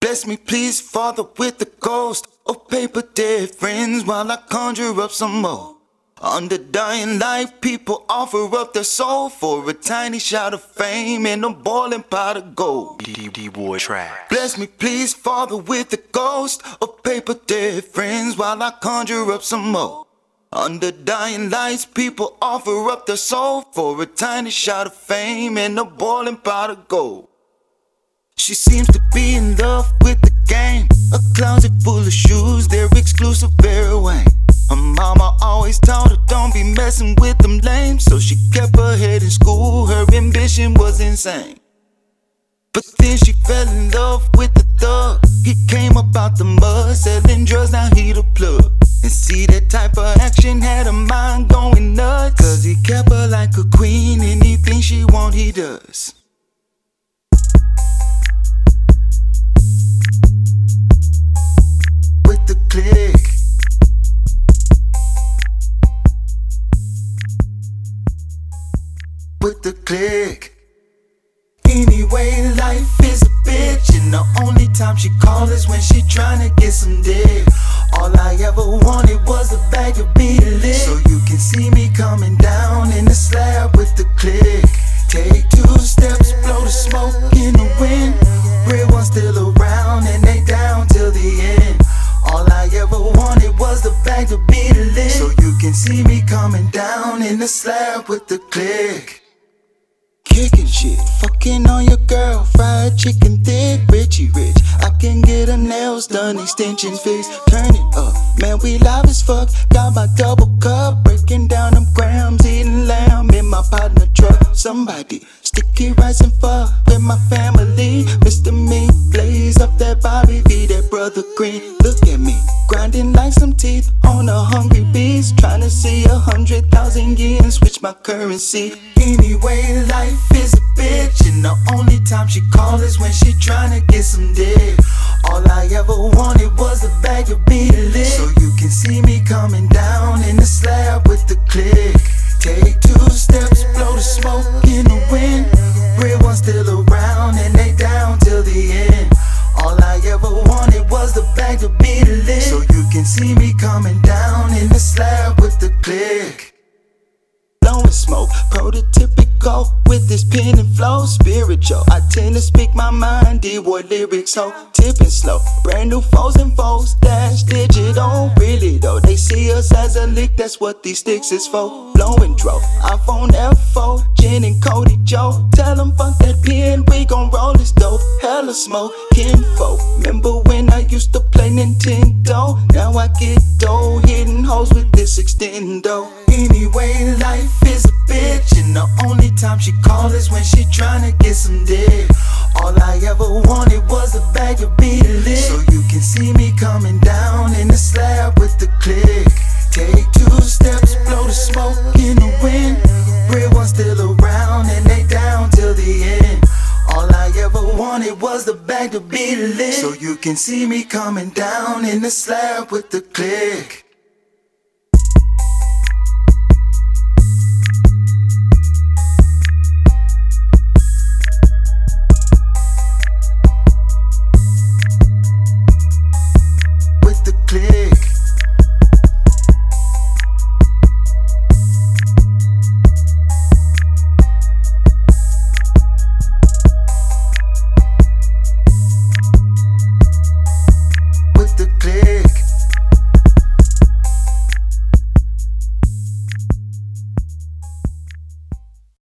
Bless me, please, Father, with the ghost of paper dead friends while I conjure up some more. Under dying light, people offer up their soul for a tiny shot of fame and a boiling pot of gold. D-D-Boy track. Bless me, please, Father, with the ghost of paper dead friends while I conjure up some more. Under dying lights, people offer up their soul for a tiny shot of fame and a boiling pot of gold. She seems to be in love with the game. A closet full of shoes, they're exclusive, very Wayne. Her mama always told her don't be messing with them lame, so she kept her head in school. Her ambition was insane. But then she fell in love with the thug. He came up out the mud, selling drugs, now he the plug. And see that type of action had her mind going nuts. Cause he kept her like a queen, anything she want, he does. The. Anyway, life is a bitch, and the only time she call is when she tryna get some dick. All I ever wanted was a bag of lit, so you can see me coming down in the slab with the click. Take two steps, blow the smoke in the wind. Real ones still around, and they down till the end. All I ever wanted was the bag beat lit, so you can see me coming down in the slab with the click. Shit, fucking on your girl, fried chicken thick, Richie Rich. I can get her nails done, extensions fixed, turn it up. Man, we live as fuck. Got my double cup, a. Trying to see a hundred thousand years, switch my currency. Anyway, life is a bitch, and the only time she call is when she trying to get some dick. All I ever wanted was a bag of lit, so you can see me coming down in the click blowing smoke. Prototypical with this pen and flow. Spiritual, I tend to speak my mind. D-boy lyrics, so tipping slow. Brand new foes and foes, dash digital. Really though, they see us as a lick. That's what these sticks is for. Blowing dro, iPhone F4, Jen and Cody Joe. Tell them fuck that pen, we gon' roll this dope. Hella smoke, kinfo. Remember when I used to play Nintendo? Now I get dough, hitting hoes with this extendo. Anyway, life is a bitch, and the only time she call is when she tryna get some dick. All I ever wanted was a bag of beat lit, so you can see me coming down in the slab with the click. Take two steps, blow the smoke in the wind. Real ones still around, and they down till the end. All I ever wanted was the bag to be lit, so you can see me coming down in the slab with the click.